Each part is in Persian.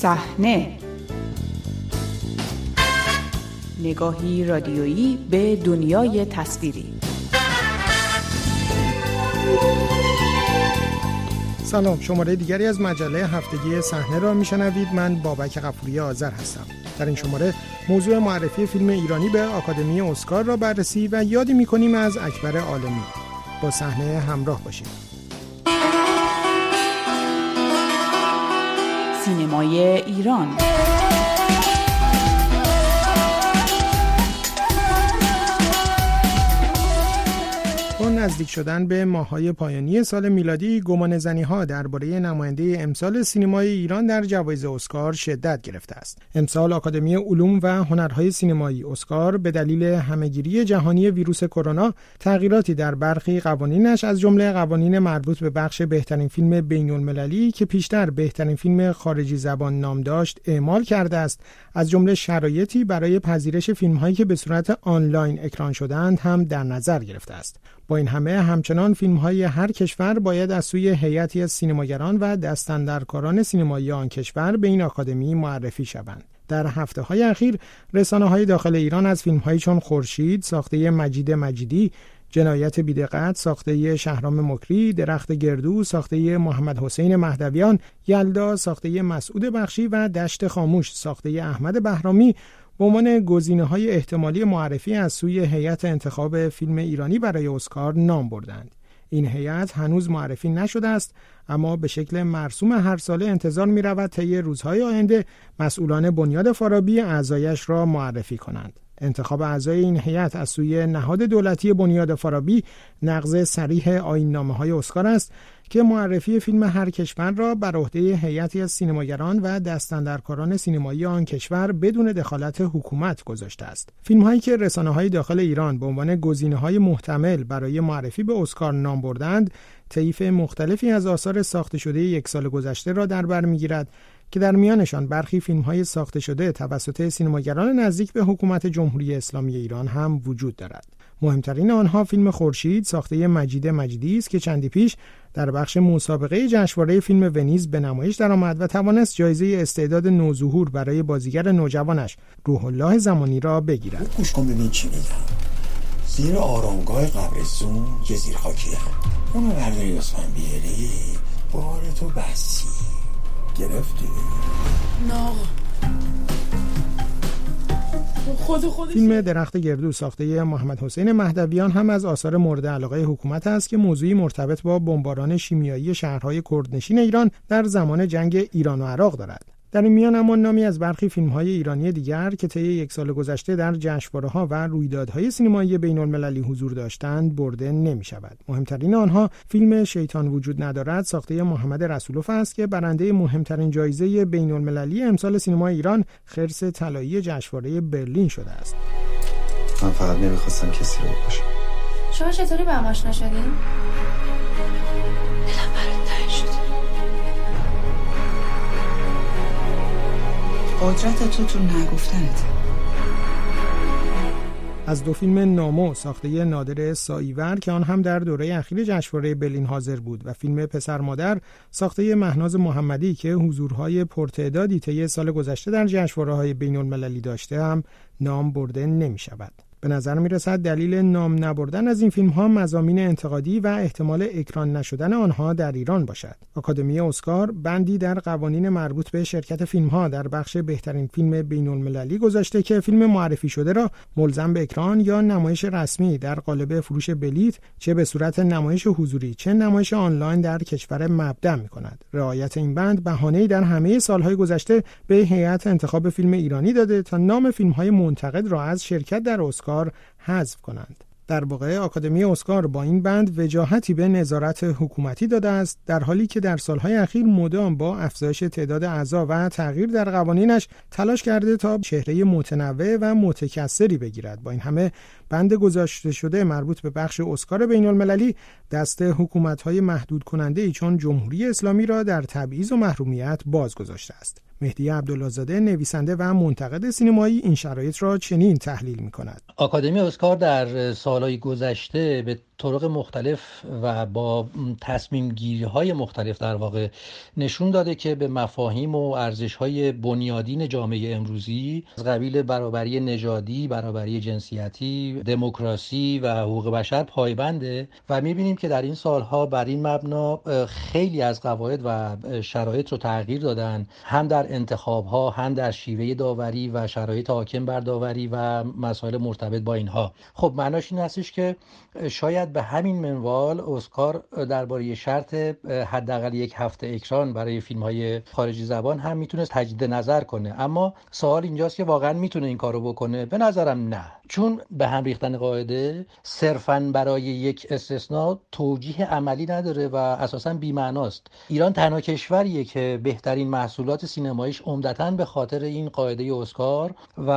صحنه. نگاهی رادیویی به دنیای تصویری. سلام شماره دیگری از مجله هفتگی صحنه را میشنوید. من بابک غفوری آذر هستم. در این شماره موضوع معرفی فیلم ایرانی به آکادمی اسکار را بررسی و یادی می‌کنیم از اکبر عالمی. با صحنه همراه باشید. سینمای ایران. نزدیک شدن به ماهای پایانی سال میلادی گمان زنی ها درباره نماینده امسال سینمای ایران در جوایز اسکار شدت گرفته است. امسال آکادمی علوم و هنرهای سینمایی اسکار به دلیل همهگیری جهانی ویروس کرونا تغییراتی در برخی قوانینش از جمله قوانین مربوط به بخش بهترین فیلم بین المللی که پیشتر بهترین فیلم خارجی زبان نام داشت اعمال کرده است از جمله شرایطی برای پذیرش فیلمهایی که به صورت آنلاین اکران شدند هم در نظر گرفته است. با این همه همچنان فیلم های هر کشور باید از سوی هیئتی سینماگران و دستندرکاران سینمایی آن کشور به این آکادمی معرفی شوند. در هفته های اخیر رسانه های داخل ایران از فیلم های چون خورشید، ساخته مجید مجیدی، جنایت بیدقت ساخته شهرام مکری، درخت گردو ساخته محمد حسین مهدویان، یلدا ساخته مسعود بخشی و دشت خاموش ساخته احمد بهرامی به عنوان گزینه های احتمالی معرفی از سوی هیئت انتخاب فیلم ایرانی برای اسکار نام بردند. این هیئت هنوز معرفی نشده است اما به شکل مرسوم هر ساله انتظار می رود طی روزهای آینده مسئولان بنیاد فارابی اعضایش را معرفی کنند. انتخاب اعضای این هیئت از سوی نهاد دولتی بنیاد فارابی نقض سریح آیین نامه های اسکار است که معرفی فیلم هر کشور را بر عهده هیئتی از سینماگران و دستندرکاران سینمایی آن کشور بدون دخالت حکومت گذاشته است. فیلم هایی که رسانه های داخل ایران به عنوان گزینه های محتمل برای معرفی به اسکار نام بردند، طیف مختلفی از آثار ساخته شده یک سال گذشته را در بر می‌گیرد که در میانشان برخی فیلم های ساخته شده توسط سینماگران نزدیک به حکومت جمهوری اسلامی ایران هم وجود دارد. مهمترین آنها فیلم خورشید ساخته مجید مجیدی است که چندی پیش در بخش مسابقه جشنواره فیلم ونیز به نمایش درآمد و توانست جایزه استعداد نوظهور برای بازیگر نوجوانش روح الله زمانی را بگیرد. گوش کن ببین چی میگم. زیر آرامگاه قبرستون یه زیر خاکیه. اونو برداری بیاری بار تو بسی. گرفتی؟ نه خود خود فیلم درخت گردو ساخته محمد حسین مهدویان هم از آثار مورد علاقه حکومت است که موضوعی مرتبط با بمباران شیمیایی شهرهای کردنشین ایران در زمان جنگ ایران و عراق دارد. در این میان اما نامی از برخی فیلم های ایرانی دیگر که طی یک سال گذشته در جشنواره ها و رویدادهای سینمایی بین المللی حضور داشتند برده نمی شود. مهمترین آنها فیلم شیطان وجود ندارد ساخته محمد رسولوف است که برنده مهمترین جایزه بین المللی امسال سینما ایران خرس طلایی جشنواره برلین شده است. من فقط نمی‌خواستم کسی رو بکشم. شما چطوری با هم آشنا شدین؟ قدرت تو تو نگفتنت از دو فیلم نامو ساخته نادر ساییور که آن هم در دوره اخیر جشنواره برلین حاضر بود و فیلم پسر مادر ساخته مهناز محمدی که حضورهای پرتعدادی طی سال گذشته در جشنواره های بین المللی داشته هم نام برده نمی شود. به نظر می رسد دلیل نام نبردن از این فیلم ها مزامین انتقادی و احتمال اکران نشدن آنها در ایران باشد. آکادمی اسکار بندی در قوانین مربوط به شرکت فیلم ها در بخش بهترین فیلم بین المللی گذاشته که فیلم معرفی شده را ملزم به اکران یا نمایش رسمی در قالب فروش بلیت چه به صورت نمایش حضوری چه نمایش آنلاین در کشور مبدأ می کند. رعایت این بند بهانه‌ای در همه سالهای گذشته به هیئت انتخاب فیلم ایرانی داده تا نام فیلم های منتقد را از شرکت در اسکار اسکار حذف کنند. در واقع آکادمی اسکار با این بند وجاهتی به نظارت حکومتی داده است در حالی که در سالهای اخیر مدام با افزایش تعداد اعضا و تغییر در قوانینش تلاش کرده تا چهره متنوع و متکثری بگیرد با این همه بند گذاشته شده مربوط به بخش اسکار بین المللی دست حکومت های محدود کننده ای چون جمهوری اسلامی را در تبعیض و محرومیت باز گذاشته است. مهدی عبداللهزاده نویسنده و منتقد سینمایی این شرایط را چنین تحلیل می کند. آکادمی اسکار در سالهای گذشته به طرق مختلف و با تصمیم گیری های مختلف در واقع نشون داده که به مفاهیم و ارزش های بنیادین جامعه امروزی از قبیل برابری نژادی، برابری جنسیتی، دموکراسی و حقوق بشر پایبنده و می‌بینیم که در این سالها بر این مبنا خیلی از قواعد و شرایط رو تغییر دادن هم در انتخاب ها هم در شیوه داوری و شرایط حاکم بر داوری و مسائل مرتبط با اینها. خب معناش این هستش که شاید به همین منوال اسکار درباره شرط حداقل یک هفته اکران برای فیلم های خارجی زبان هم می‌تونست تجدید نظر کنه. اما سوال اینجاست که واقعا می‌تونه این کارو بکنه؟ به نظرم نه. چون به هم ریختن قاعده صرفا برای یک استثناء توجیه عملی نداره و اساسا بیمعناست. ایران تنها کشوریه که بهترین محصولات سینماییش عمدتا به خاطر این قاعده اسکار و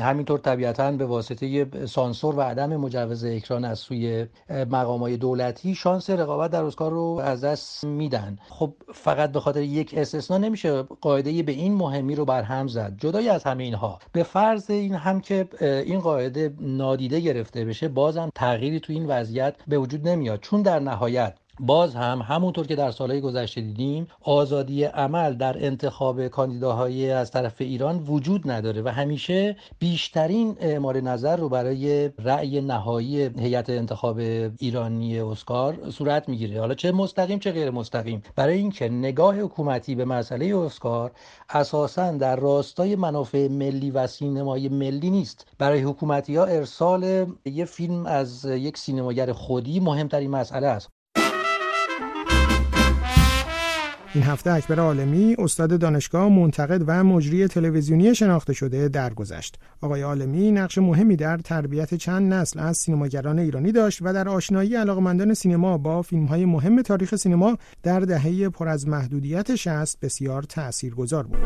همینطور طبیعتا به واسطه سانسور و عدم مجوز اکران از سوی مقامای دولتی شانس رقابت در اسکار رو از دست میدن. خب فقط به خاطر یک استثنا نمیشه قاعده به این مهمی رو برهم زد. جدای از همه اینها به فرض این هم که این قاعده نادیده گرفته بشه بازم تغییری تو این وضعیت به وجود نمیاد. چون در نهایت باز هم همونطور که در سالهای گذشته دیدیم آزادی عمل در انتخاب کاندیداهای از طرف ایران وجود نداره و همیشه بیشترین اعمال نظر رو برای رأی نهایی هیئت انتخاب ایرانی اسکار صورت می‌گیره. حالا چه مستقیم چه غیر مستقیم. برای اینکه نگاه حکومتی به مسئله اسکار اساسا در راستای منافع ملی و سینمای ملی نیست. برای حکومتی ها ارسال یه فیلم از یک سینماگر خودی مهمترین مسئله است. این هفته اکبر عالمی استاد دانشگاه منتقد و مجری تلویزیونی شناخته شده درگذشت. آقای عالمی نقش مهمی در تربیت چند نسل از سینماگران ایرانی داشت و در آشنایی علاقمندان سینما با فیلم‌های مهم تاریخ سینما در دهه پر از محدودیت شست بسیار تاثیرگذار بود.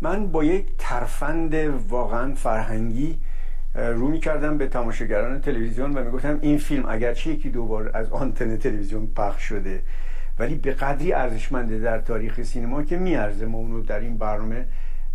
من با یک ترفند واقعا فرهنگی رو می‌کردم به تماشاگران تلویزیون و می‌گفتم این فیلم اگرچه یکی دو بار از آنتن تلویزیون پخش شده ولی به قدری ارزشمنده در تاریخ سینما که میارزه ما اونو در این برنامه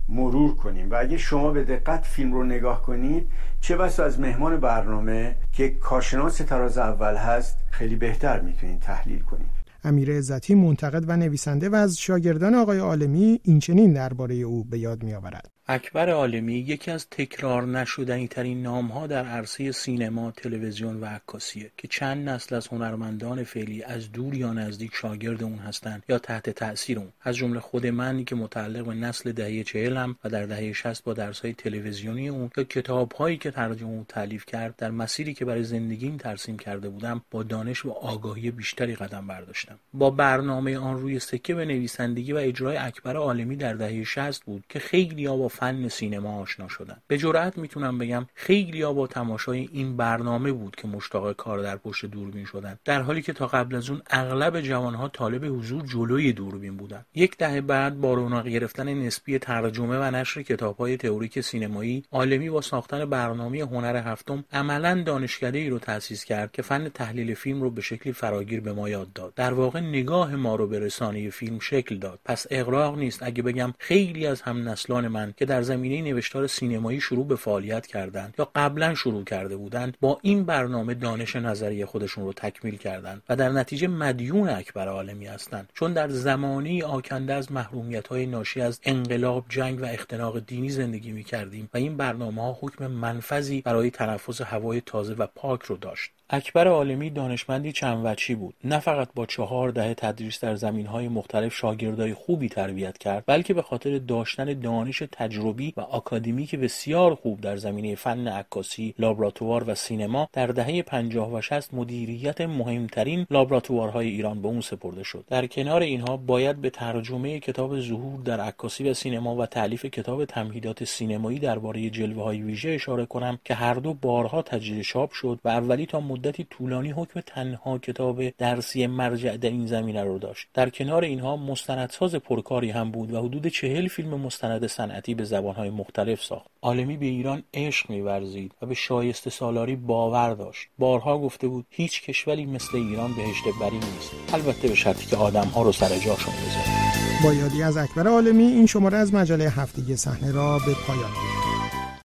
مرور کنیم. و اگه شما به دقت فیلم رو نگاه کنید چه بسا از مهمان برنامه که کارشناس تراز اول هست خیلی بهتر می‌تونید تحلیل کنید. امیر عزتی منتقد و نویسنده و از شاگردان آقای عالمی این چنین درباره او به یاد میآورد. اکبر عالمی یکی از تکرار نشدنی ترین نام ها در عرصه سینما، تلویزیون و عکاسیه که چند نسل از هنرمندان فعلی از دور یا نزدیک شاگرد اون هستند یا تحت تاثیر اون. از جمله خود من که متعلق به نسل دهه چهلم و در دهه 60 با درس های تلویزیونی اون یا کتاب هایی که ترجمه و تعلیف کرد در مسیری که برای زندگیم ترسیم کرده بودم با دانش و آگاهی بیشتری قدم برداشتم. با برنامه آن روی سکه به نویسندگی و اجرای اکبر عالمی در دهه 60 بود که خیلی با فن سینما آشنا شدن. به جرأت می‌تونم بگم خیلی با تماشای این برنامه بود که مشتاق کار در پشت دوربین شدن. در حالی که تا قبل از اون اغلب جوانها طالب حضور جلوی دوربین بودن. یک دهه بعد با رونق گرفتن نسبی ترجمه و نشر کتابهای تئوریک سینمایی عالمی با ساختن برنامه هنر هفتم عملا دانشکده ای رو تأسیس کرد که فن تحلیل فیلم رو به شکلی فراگیر به ما یاد داد. در واقع نگاه ما رو به رسانه فیلم شکل داد. پس اغراق نیست اگه بگم خیلی از هم نسلان من که در زمینه نوشتار سینمایی شروع به فعالیت کردند یا قبلا شروع کرده بودند با این برنامه دانش نظری خودشون رو تکمیل کردند و در نتیجه مدیون اکبر عالمی هستند. چون در زمانی آکنده از محرومیت های ناشی از انقلاب جنگ و اختناق دینی زندگی می کردیم و این برنامه ها حکم منفذی برای تنفس هوای تازه و پاک رو داشت. اکبر عالمی دانشمندی چند وچی بود. نه فقط با چهار دهه تدریس در زمینهای مختلف شاگردای خوبی تربیت کرد بلکه به خاطر داشتن دانش تجربی تجربی و آکادمیک بسیار خوب در زمینه فن عکاسی لابراتوار و سینما در دهه 50 و 60 مدیریت مهمترین لابراتوارهای ایران به اون سپرده شد. در کنار اینها باید به ترجمه کتاب ظهور در عکاسی و سینما و تعلیف کتاب تمهیدات سینمایی درباره جلوه های ویژه اشاره کنم که هر دو بارها تجدید چاپ شد و اولی تا مدتی طولانی حکم تنها کتاب درسی مرجع در این زمینه رو داشت. در کنار اینها مستندساز پرکاری هم بود و حدود چهل فیلم مستند صنعتی به زبانهای مختلف ساخت. عالمی به ایران عشق میورزید و به شایسته سالاری باور داشت. بارها گفته بود هیچ کشوری مثل ایران بهشت بری نیست. البته به شرطی که آدمها رو سر جاشون بذاره با یادی از اکبر عالمی این شماره از مجله هفتگی صحنه را به پایان